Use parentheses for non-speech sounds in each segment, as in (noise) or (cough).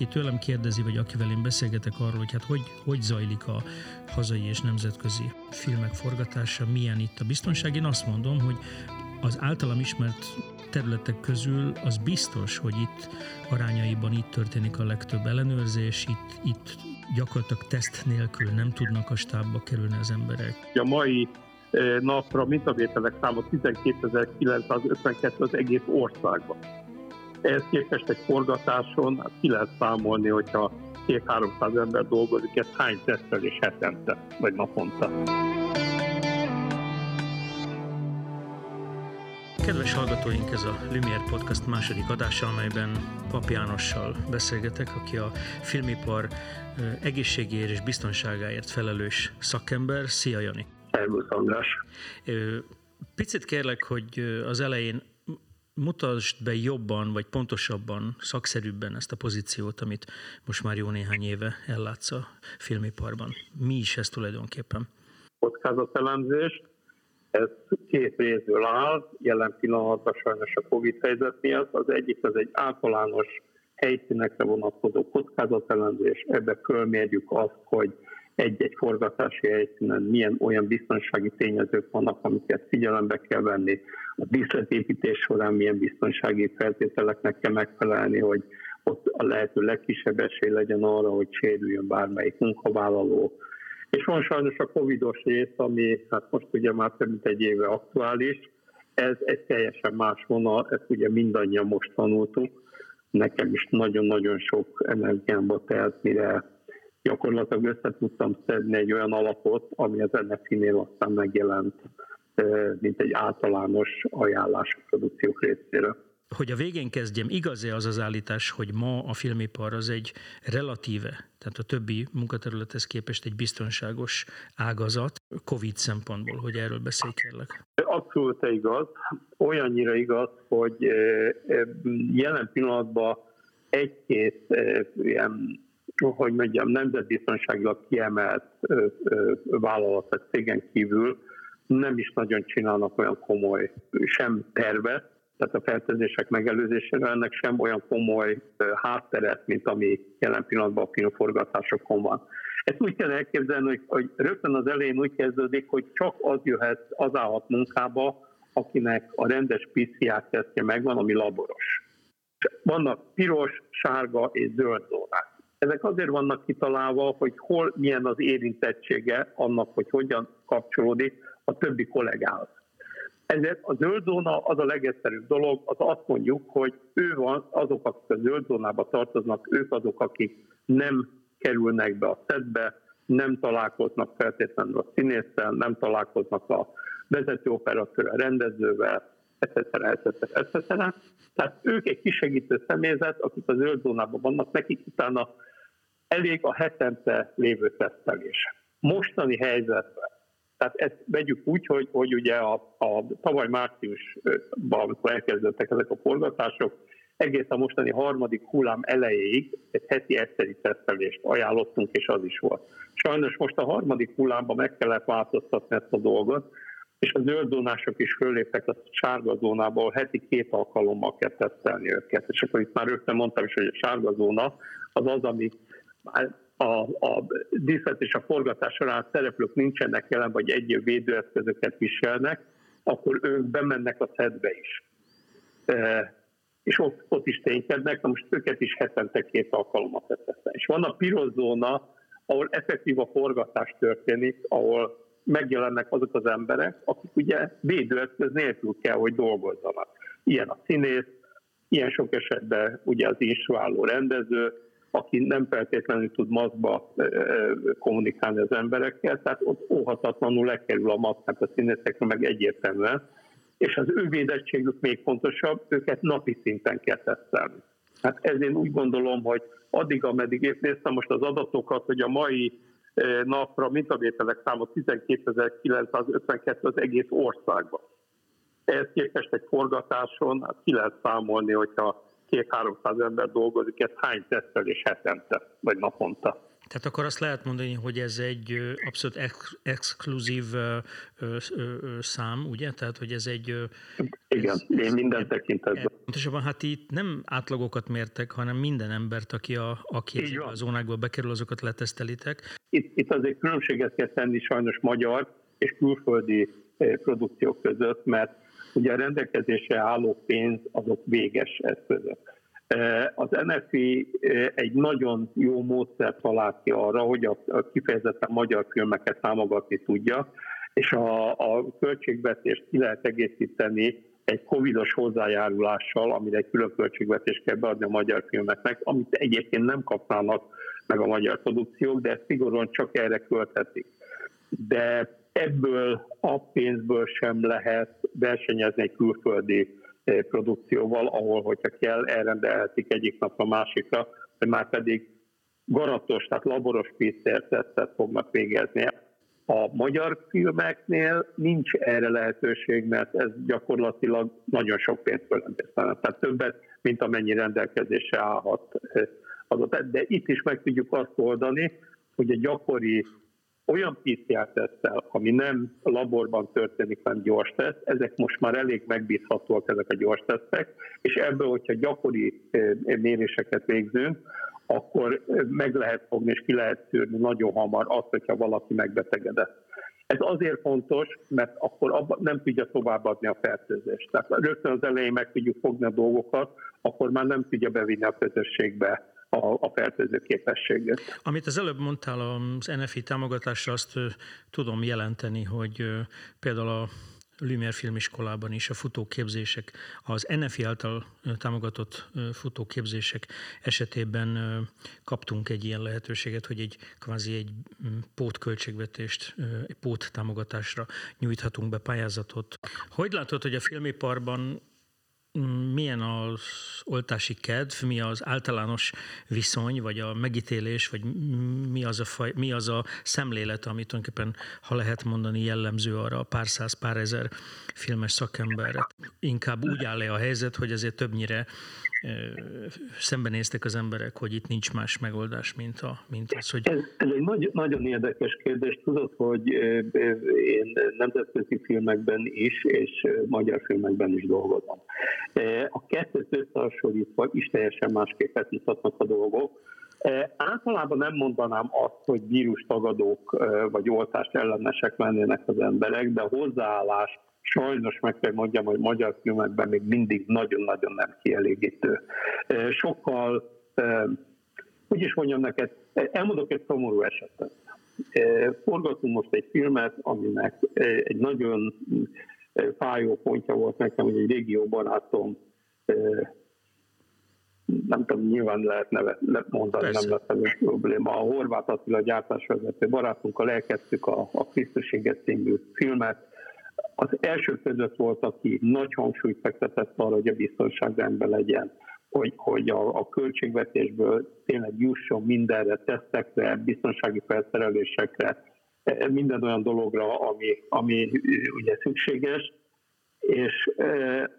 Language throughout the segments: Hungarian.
aki tőlem kérdezi, vagy akivel én beszélgetek arról, hogy hát hogy, hogy zajlik a hazai és nemzetközi filmek forgatása, milyen itt a biztonság, én azt mondom, hogy az általam ismert területek közül az biztos, hogy itt arányaiban itt történik a legtöbb ellenőrzés, itt, itt gyakorlatilag teszt nélkül nem tudnak a stábba kerülni az emberek. A mai eh, napra mintavételek száma 12.952 az egész országban. Ehhez képest egy forgatáson hát ki lehet számolni, hogyha 2-300 ember dolgozik, ez hány tesztelés hetente vagy naponta. Kedves hallgatóink, ez a Lumière Podcast második adása, amelyben Pap Jánossal beszélgetek, aki a filmipar egészségéért és biztonságáért felelős szakember. Szia, Jani! Szervusz, András! Picit kérlek, hogy az elején mutasd be jobban, vagy pontosabban, szakszerűbben ezt a pozíciót, amit most már jó néhány éve ellátsz a filmiparban. Mi is ez tulajdonképpen? Kockázatelemzést, ez két részből áll, jelen pillanatban sajnos a Covid helyzet miatt. Az egyik az egy általános helyszínekre vonatkozó kockázatelemzés, ebbe fölmérjük azt, hogy egy-egy forgatási helyszínen milyen olyan biztonsági tényezők vannak, amiket figyelembe kell venni. A díszletépítés során milyen biztonsági feltételeknek kell megfelelni, hogy ott a lehető legkisebb esély legyen arra, hogy sérüljön bármelyik munkavállaló, és van sajnos a covidos rész, ami hát most ugye már több mint egy éve aktuális, ez egy teljesen más vonal, ezt ugye mindannyian most tanultuk. Nekem is nagyon-nagyon sok energiámba telt, mire gyakorlatilag össze tudtam szedni egy olyan alapot, ami az NFI-nél aztán megjelent, mint egy általános ajánlás a produkciók részéről hogy a végén kezdjem, igaz-e az az állítás, hogy ma a filmipar az egy relatíve, tehát a többi munkaterülethez képest egy biztonságos ágazat, COVID szempontból, hogy erről beszélj kérlek? Abszolút igaz. Olyannyira igaz, hogy jelen pillanatban egy-két ilyen hogy mondjam, nemzetbiztonságilag kiemelt vállalat, cégen kívül nem is nagyon csinálnak olyan komoly sem tervet, tehát a fertőzések megelőzésére ennek sem olyan komoly hátteret, mint ami jelen pillanatban a filmforgatásokon van. Ezt úgy kell elképzelni, hogy, hogy rögtön az elején úgy kezdődik, hogy csak az jöhet, az állhat munkába, akinek a rendes PCR tesztje megvan, ami laboros. Vannak piros, sárga és zöld zónák. Ezek azért vannak kitalálva, hogy hol milyen az érintettsége annak, hogy hogyan kapcsolódik a többi kollégához. Ezért a zöld zóna az a legegyszerűbb dolog, az azt mondjuk, hogy ő van, azok, akik a zöld zónába tartoznak, ők azok, akik nem kerülnek be a szedbe, nem találkoznak feltétlenül a színésszel, nem találkoznak a vezető operatőrrel, rendezővel, etc. etc. etc. Tehát ők egy kisegítő személyzet, akik a zöld zónában vannak, nekik utána elég a hetente lévő tesztelés. Mostani helyzetben tehát ezt vegyük úgy, hogy, hogy ugye a, a tavaly márciusban, amikor elkezdődtek ezek a forgatások, egész a mostani harmadik hullám elejéig egy heti egyszeri tesztelést ajánlottunk, és az is volt. Sajnos most a harmadik hullámban meg kellett változtatni ezt a dolgot, és a zöld is föléptek a sárga zónába, ahol heti két alkalommal kell tesztelni őket. És akkor itt már rögtön mondtam is, hogy a sárga zóna az az, ami a, a díszlet és a forgatás során szereplők nincsenek jelen, vagy egy védőeszközöket viselnek, akkor ők bemennek a szedbe is. E, és ott, ott is ténykednek, na most őket is hetente két alkalommal teszem. És van a piros zóna, ahol effektív a forgatás történik, ahol megjelennek azok az emberek, akik ugye védőeszköz nélkül kell, hogy dolgozzanak. Ilyen a színész, ilyen sok esetben ugye az instruáló rendező, aki nem feltétlenül tud maszkba kommunikálni az emberekkel, tehát ott óhatatlanul lekerül a maszk, hát a színészekre meg egyértelműen, és az ő védettségük még fontosabb, őket napi szinten kell tesztelni. Hát ezért úgy gondolom, hogy addig, ameddig én néztem most az adatokat, hogy a mai napra mintavételek száma 12.952 az egész országban. Ehhez képest egy forgatáson hát ki lehet számolni, hogyha két-háromszáz ember dolgozik, ez hány tesztelés hetente, vagy naponta? Tehát akkor azt lehet mondani, hogy ez egy abszolút ex- exkluzív szám, ugye? Tehát, hogy ez egy... Igen, ez, én minden tekintetben. Pontosabban, hát itt nem átlagokat mértek, hanem minden embert, aki, a, aki a zónákba bekerül, azokat letesztelitek. Itt, itt azért különbséget kell tenni sajnos magyar és külföldi produkciók között, mert ugye a rendelkezésre álló pénz azok véges eszközök. Az NFI egy nagyon jó módszert talált ki arra, hogy a kifejezetten magyar filmeket támogatni tudja, és a, a költségvetést ki lehet egészíteni egy covidos hozzájárulással, amire egy külön költségvetést kell beadni a magyar filmeknek, amit egyébként nem kapnának meg a magyar produkciók, de ezt szigorúan csak erre költhetik. De ebből a pénzből sem lehet versenyezni egy külföldi eh, produkcióval, ahol, hogyha kell, elrendelhetik egyik napra másikra, már pedig garantos, tehát laboros PCR-tesztet fognak végezni. A magyar filmeknél nincs erre lehetőség, mert ez gyakorlatilag nagyon sok pénzt fölendésztene. Tehát többet, mint amennyi rendelkezésre állhat eh, adott. De itt is meg tudjuk azt oldani, hogy a gyakori olyan PCR-tesztel, ami nem laborban történik, hanem gyors teszt, ezek most már elég megbízhatóak ezek a gyors tesztek, és ebből, hogyha gyakori eh, méréseket végzünk, akkor eh, meg lehet fogni és ki lehet szűrni nagyon hamar azt, hogyha valaki megbetegedett. Ez azért fontos, mert akkor abba nem tudja továbbadni a fertőzést. Tehát rögtön az elején meg tudjuk fogni a dolgokat, akkor már nem tudja bevinni a közösségbe a, a fertőző képességet. Amit az előbb mondtál az NFI támogatásra, azt tudom jelenteni, hogy például a Lumière filmiskolában is a futóképzések, az NFI által támogatott futóképzések esetében kaptunk egy ilyen lehetőséget, hogy egy kvázi egy pótköltségvetést, egy pót támogatásra nyújthatunk be pályázatot. Hogy látod, hogy a filmiparban milyen az oltási kedv, mi az általános viszony, vagy a megítélés, vagy mi az a, faj, mi az a szemlélet, amit tulajdonképpen, ha lehet mondani, jellemző arra a pár száz, pár ezer filmes szakemberre. Inkább úgy áll le a helyzet, hogy azért többnyire szembenéztek az emberek, hogy itt nincs más megoldás, mint, a, mint az, hogy... Ez, ez egy nagy, nagyon érdekes kérdés. Tudod, hogy én nemzetközi filmekben is, és magyar filmekben is dolgozom. A kettőt összehasonlítva is teljesen másképp mutatnak a dolgok. Általában nem mondanám azt, hogy vírustagadók vagy oltást ellenesek lennének az emberek, de hozzáállás sajnos meg kell mondjam, hogy magyar filmekben még mindig nagyon-nagyon nem kielégítő. Sokkal, úgy is mondjam neked, elmondok egy szomorú esetet. Forgatunk most egy filmet, aminek egy nagyon fájó pontja volt nekem, hogy egy régió barátom nem tudom, nyilván lehet neve, mondani, Persze. nem lesz ez probléma. A Horváth Attila gyártásvezető barátunkkal elkezdtük a, a Krisztuséget című filmet, az első között volt, aki nagy hangsúlyt fektetett arra, hogy a biztonság rendben legyen, hogy, hogy a, a költségvetésből tényleg jusson mindenre, tesztekre, biztonsági felszerelésekre, e, minden olyan dologra, ami, ami ugye szükséges, és e,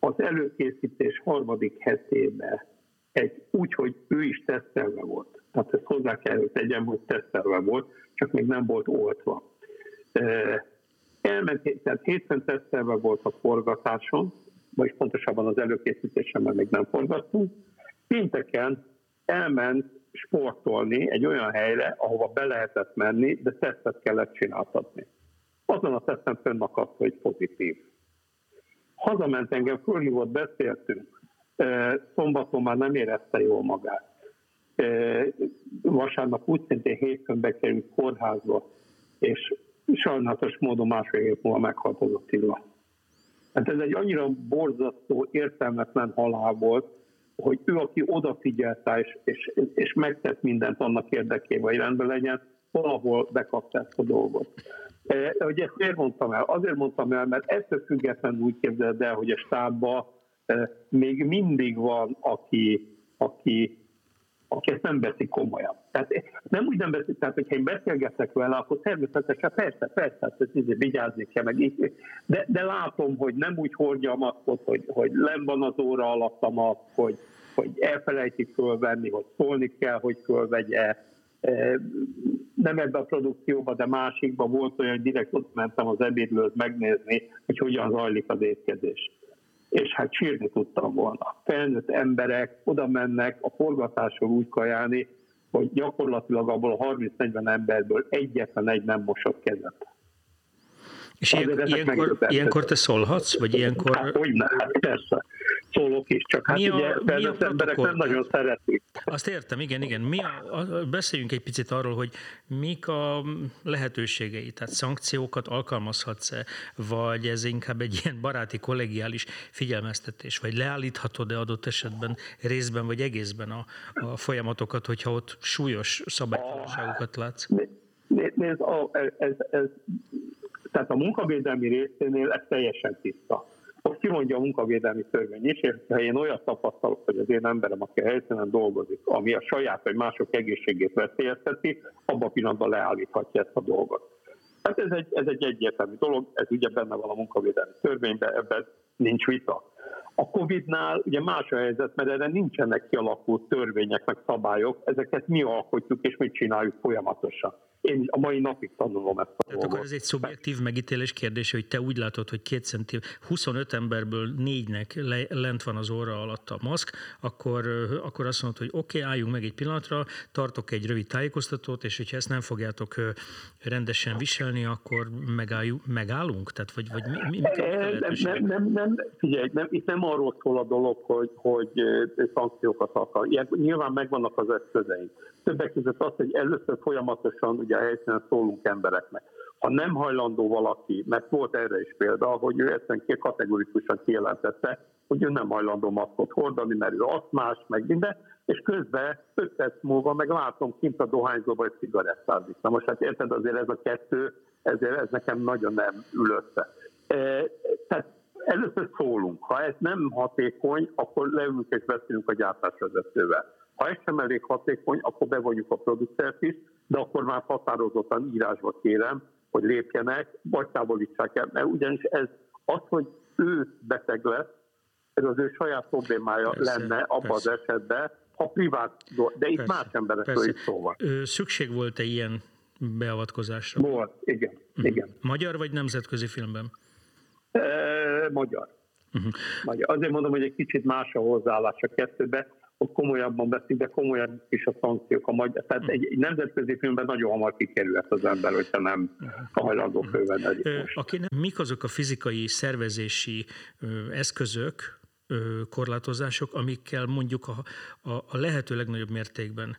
az előkészítés harmadik hetében egy, úgy, hogy ő is tesztelve volt. Tehát ezt hozzá kell, hogy tegyem, hogy tesztelve volt, csak még nem volt oltva. Elment, tehát hétfőn tesztelve volt a forgatáson, vagy pontosabban az előkészítésen, mert még nem forgattunk. Pénteken elment sportolni egy olyan helyre, ahova be lehetett menni, de tesztet kellett csináltatni. Azon a teszten fönnakadt, hogy pozitív. Hazament engem, fölhívott, beszéltünk. Szombaton már nem érezte jól magát. Vasárnap úgy szintén hétfőn bekerült kórházba, és sajnálatos módon másfél év múlva meghalt az Attila. Hát ez egy annyira borzasztó, értelmetlen halál volt, hogy ő, aki odafigyelt és, és, és megtett mindent annak érdekében, hogy rendben legyen, valahol bekapta a dolgot. De hogy ezt miért mondtam el? Azért mondtam el, mert ettől függetlenül úgy képzeld el, hogy a stábban e, még mindig van, aki, aki aki ezt nem veszik komolyan. Tehát nem úgy nem veszik, tehát hogyha én beszélgetek vele, akkor természetesen persze, persze, hát ez izé vigyázni kell, meg de, de látom, hogy nem úgy hordja a maszkot, hogy, hogy len van az óra alatt a maszk, hogy, hogy elfelejtik fölvenni, hogy szólni kell, hogy fölvegye, nem ebbe a produkcióba, de másikba volt olyan, hogy direkt ott mentem az ebédlőt megnézni, hogy hogyan zajlik az étkezés. És hát sírni tudtam volna. Felnőtt emberek oda mennek a forgatásról úgy kajálni, hogy gyakorlatilag abból a 30-40 emberből egyetlen egy nem mosott kezet. És ilyen, ilyenkor, ilyenkor te szólhatsz? Vagy ilyenkor... Hát, hogy ne, hát persze szólok is, csak hát mi a, ugye felnőtt emberek nem nagyon szeretik. Azt értem, igen, igen. Mi a, a, beszéljünk egy picit arról, hogy mik a lehetőségei, tehát szankciókat alkalmazhatsz-e, vagy ez inkább egy ilyen baráti, kollegiális figyelmeztetés, vagy leállíthatod-e adott esetben részben vagy egészben a, a folyamatokat, hogyha ott súlyos szabálytalanságokat látsz? Nézd, ez, ez, ez, tehát a munkavédelmi részénél ez teljesen tiszta azt kimondja a munkavédelmi törvény is, és ha én olyat tapasztalok, hogy az én emberem, aki a helyszínen dolgozik, ami a saját vagy mások egészségét veszélyezteti, abban a pillanatban leállíthatja ezt a dolgot. Hát ez egy, ez egy egyértelmű dolog, ez ugye benne van a munkavédelmi törvényben, ebben nincs vita. A Covid-nál ugye más a helyzet, mert erre nincsenek kialakult törvények, meg szabályok, ezeket mi alkotjuk és mi csináljuk folyamatosan. Én a mai napig tanulom ezt a Tehát dolgot. akkor ez egy szubjektív megítélés kérdése, hogy te úgy látod, hogy két centi, 25 emberből négynek le, lent van az óra alatt a maszk, akkor, akkor azt mondod, hogy oké, okay, álljunk meg egy pillanatra, tartok egy rövid tájékoztatót, és hogyha ezt nem fogjátok rendesen viselni, akkor megálljuk, megállunk? Tehát, vagy, vagy mi, mi, mi nem, nem, nem, nem, figyelj, nem, itt nem arról szól a dolog, hogy, hogy szankciókat akar. Ilyen, nyilván megvannak az eszközeink. Többek között az, hogy először folyamatosan ugye a helyszínen szólunk embereknek. Ha nem hajlandó valaki, mert volt erre is példa, hogy ő egyszerűen kategorikusan kijelentette, hogy ő nem hajlandó maszkot hordani, mert ő aszmás, meg minden, és közben öt perc múlva meg látom kint a dohányzóba, hogy cigarettázik. Na most hát érted, azért ez a kettő, ezért ez nekem nagyon nem ül össze. E, tehát először szólunk. Ha ez nem hatékony, akkor leülünk és beszélünk a gyártásvezetővel. Ha ez sem elég hatékony, akkor bevonjuk a producert is, de akkor már határozottan írásba kérem, hogy lépjenek, vagy távolítsák el. Mert ugyanis ez az, hogy ő beteg lesz, ez az ő saját problémája persze, lenne abban az esetben, ha privát, de itt persze, más emberekről is szó van. Szükség volt-e ilyen beavatkozásra? Volt, igen. Uh-huh. igen. Magyar vagy nemzetközi filmben? E, magyar. Uh-huh. magyar. Azért mondom, hogy egy kicsit más a hozzáállás a kettőbe ott komolyabban veszik, de komolyabb is a szankciók. A magyar, tehát egy, egy nemzetközi filmben nagyon hamar kikerülhet az ember, hogyha nem hajlandó nem, mik azok a fizikai szervezési eszközök, korlátozások, amikkel mondjuk a, a, a lehető legnagyobb mértékben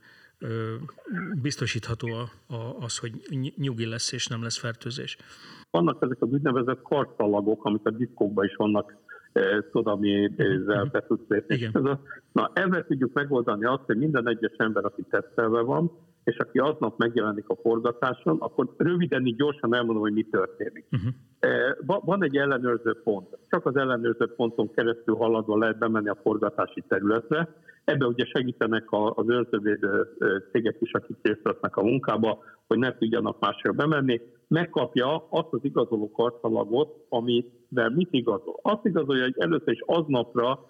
biztosítható a, a, az, hogy nyugi lesz és nem lesz fertőzés. Vannak ezek az úgynevezett kartszalagok, amik a diszkókban is vannak tudod, amivel be tudsz lépni. Na, ebben tudjuk megoldani azt, hogy minden egyes ember, aki tesztelve van, és aki aznap megjelenik a forgatáson, akkor röviden, így gyorsan elmondom, hogy mi történik. Uh-huh. Van egy ellenőrző pont. Csak az ellenőrző ponton keresztül haladva lehet bemenni a forgatási területre. Ebben ugye segítenek az őrzővédő cégek is, akik részt vesznek a munkába, hogy ne tudjanak másra bemenni. Megkapja azt az igazoló kartalagot, amivel mit igazol. Azt igazolja, hogy először is aznapra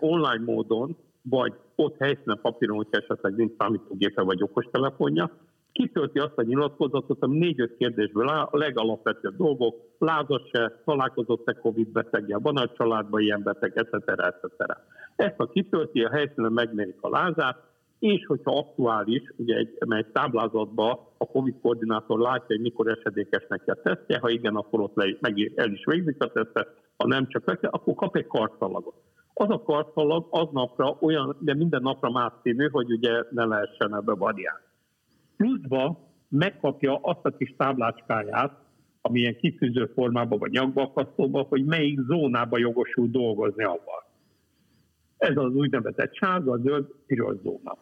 online módon vagy ott helyszínen papíron, hogyha esetleg nincs számítógépe vagy okostelefonja, kitölti azt a nyilatkozatot, ami négy-öt kérdésből áll, a legalapvetőbb dolgok, lázas-e, találkozott-e Covid beteggel, van a családban ilyen beteg, etc. etc. Ezt a kitölti, a helyszínen megmérik a lázát, és hogyha aktuális, ugye egy, egy táblázatban a COVID koordinátor látja, hogy mikor esedékes neki a tesztje, ha igen, akkor ott le, meg el is végzik a tesztet, ha nem csak le, akkor kap egy kartszalagot. Az a kartszalag aznapra olyan, de minden napra más színű, hogy ugye ne lehessen ebbe variálni. Pluszba megkapja azt a kis táblácskáját, ami ilyen kifűző formában vagy nyakbakasztóban, hogy melyik zónába jogosult dolgozni avval. Ez az úgynevezett sárga, zöld, piros zóna.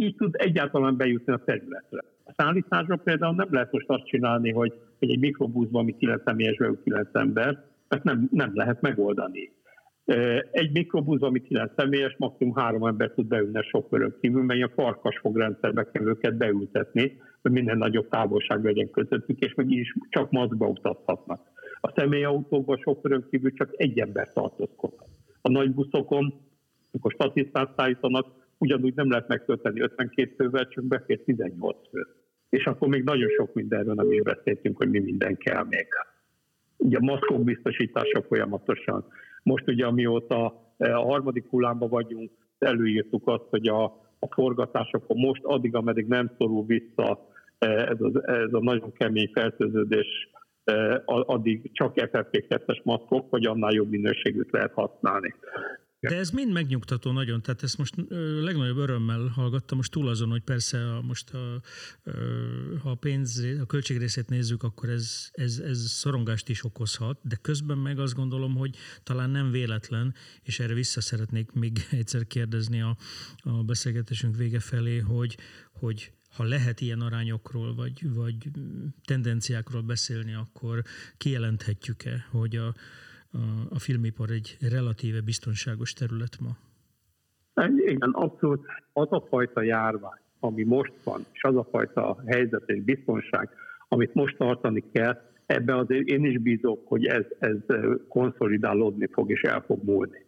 Így tud egyáltalán bejutni a területre. A szállításra például nem lehet most azt csinálni, hogy egy mikrobuszban, ami 9 személyes, 9 ember, ezt nem, nem lehet megoldani. Egy mikrobusz, ami 9 személyes, maximum három ember tud beülni a sofőrön kívül, mert a farkasfog rendszerbe kell őket beültetni, hogy minden nagyobb távolság legyen közöttük, és meg is csak maszkba utazhatnak. A személyautókban a sofőrön kívül csak egy ember tartózkodhat. A nagy buszokon, amikor statisztát szállítanak, ugyanúgy nem lehet megtölteni 52 fővel, csak befér 18 fő. És akkor még nagyon sok mindenről nem is beszéltünk, hogy mi minden kell még. Ugye a maszkok biztosítása folyamatosan. Most ugye amióta a harmadik hullámba vagyunk, előírtuk azt, hogy a, a forgatásokon most addig, ameddig nem szorul vissza ez, az, ez a nagyon kemény feltőződés, addig csak FFP2-es maszkok, vagy annál jobb minőségűt lehet használni. De ez mind megnyugtató nagyon, tehát ezt most legnagyobb örömmel hallgattam, most túl azon, hogy persze a, most a, ha a pénz, a költségrészét nézzük, akkor ez, ez, ez szorongást is okozhat, de közben meg azt gondolom, hogy talán nem véletlen, és erre vissza szeretnék még (laughs) egyszer kérdezni a, a beszélgetésünk vége felé, hogy, hogy ha lehet ilyen arányokról vagy, vagy tendenciákról beszélni, akkor kijelenthetjük-e, hogy a, a, filmipar egy relatíve biztonságos terület ma? Igen, abszolút. Az a fajta járvány, ami most van, és az a fajta helyzet és biztonság, amit most tartani kell, ebben azért én is bízok, hogy ez, ez konszolidálódni fog és el fog múlni.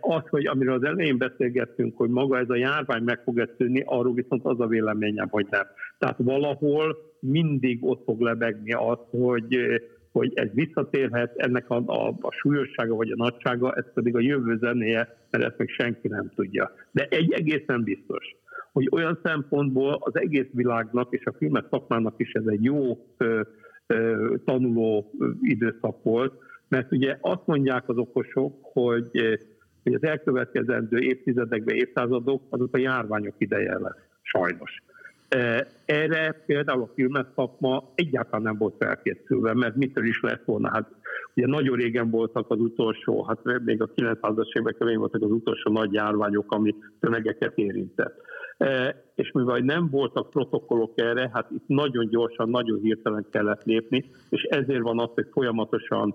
Az, hogy amiről az elején beszélgettünk, hogy maga ez a járvány meg fog tűnni, arról viszont az a véleményem, hogy nem. Tehát valahol mindig ott fog lebegni az, hogy hogy ez visszatérhet, ennek a, a, a súlyossága vagy a nagysága, ez pedig a jövő zenéje, mert ezt még senki nem tudja. De egy egészen biztos, hogy olyan szempontból az egész világnak és a filmes szakmának is ez egy jó ö, ö, tanuló időszak volt, mert ugye azt mondják az okosok, hogy, hogy az elkövetkezendő évtizedekben, évszázadok, azok a járványok ideje lesz, sajnos. Erre például a filmes szakma egyáltalán nem volt felkészülve, mert mitől is lett volna. Hát ugye nagyon régen voltak az utolsó, hát még a 900-as évek elején voltak az utolsó nagy járványok, ami tömegeket érintett. És mivel nem voltak protokollok erre, hát itt nagyon gyorsan, nagyon hirtelen kellett lépni, és ezért van az, hogy folyamatosan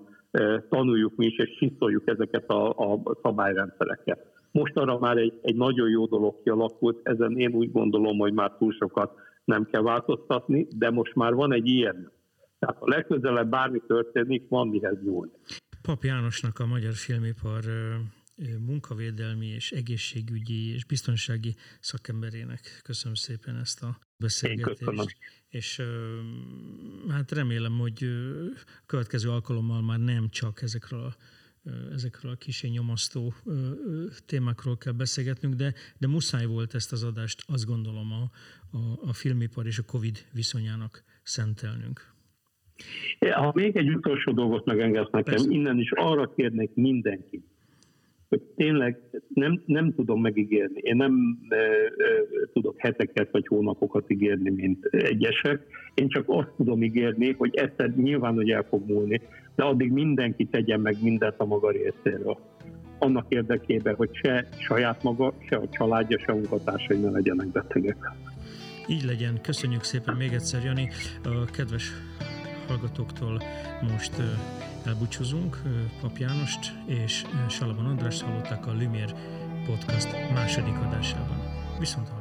tanuljuk mi is, és csiszoljuk ezeket a, a szabályrendszereket. Most arra már egy, egy nagyon jó dolog kialakult, ezen én úgy gondolom, hogy már túl sokat nem kell változtatni, de most már van egy ilyen. Tehát ha legközelebb bármi történik, van mihez nyúlni. Pap Jánosnak a magyar filmipar munkavédelmi és egészségügyi és biztonsági szakemberének köszönöm szépen ezt a beszélgetést. És hát remélem, hogy következő alkalommal már nem csak ezekről a ezekről a kisé nyomasztó témákról kell beszélgetnünk, de, de muszáj volt ezt az adást, azt gondolom, a, a, a filmipar és a Covid viszonyának szentelnünk. Ha még egy utolsó dolgot megengedsz nekem, Persze. innen is arra kérnék mindenkit, hogy tényleg nem, nem tudom megígérni. Én nem e, e, tudok heteket vagy hónapokat ígérni, mint egyesek. Én csak azt tudom ígérni, hogy egyszer nyilván, hogy el fog múlni, de addig mindenki tegyen meg mindent a maga részéről. Annak érdekében, hogy se saját maga, se a családja, se a munkatársai ne legyenek betegek. Így legyen. Köszönjük szépen még egyszer, Jani. A kedves hallgatóktól most elbúcsúzunk. Pap Jánost és Salaban András hallották a Lumière podcast második adásában. Viszont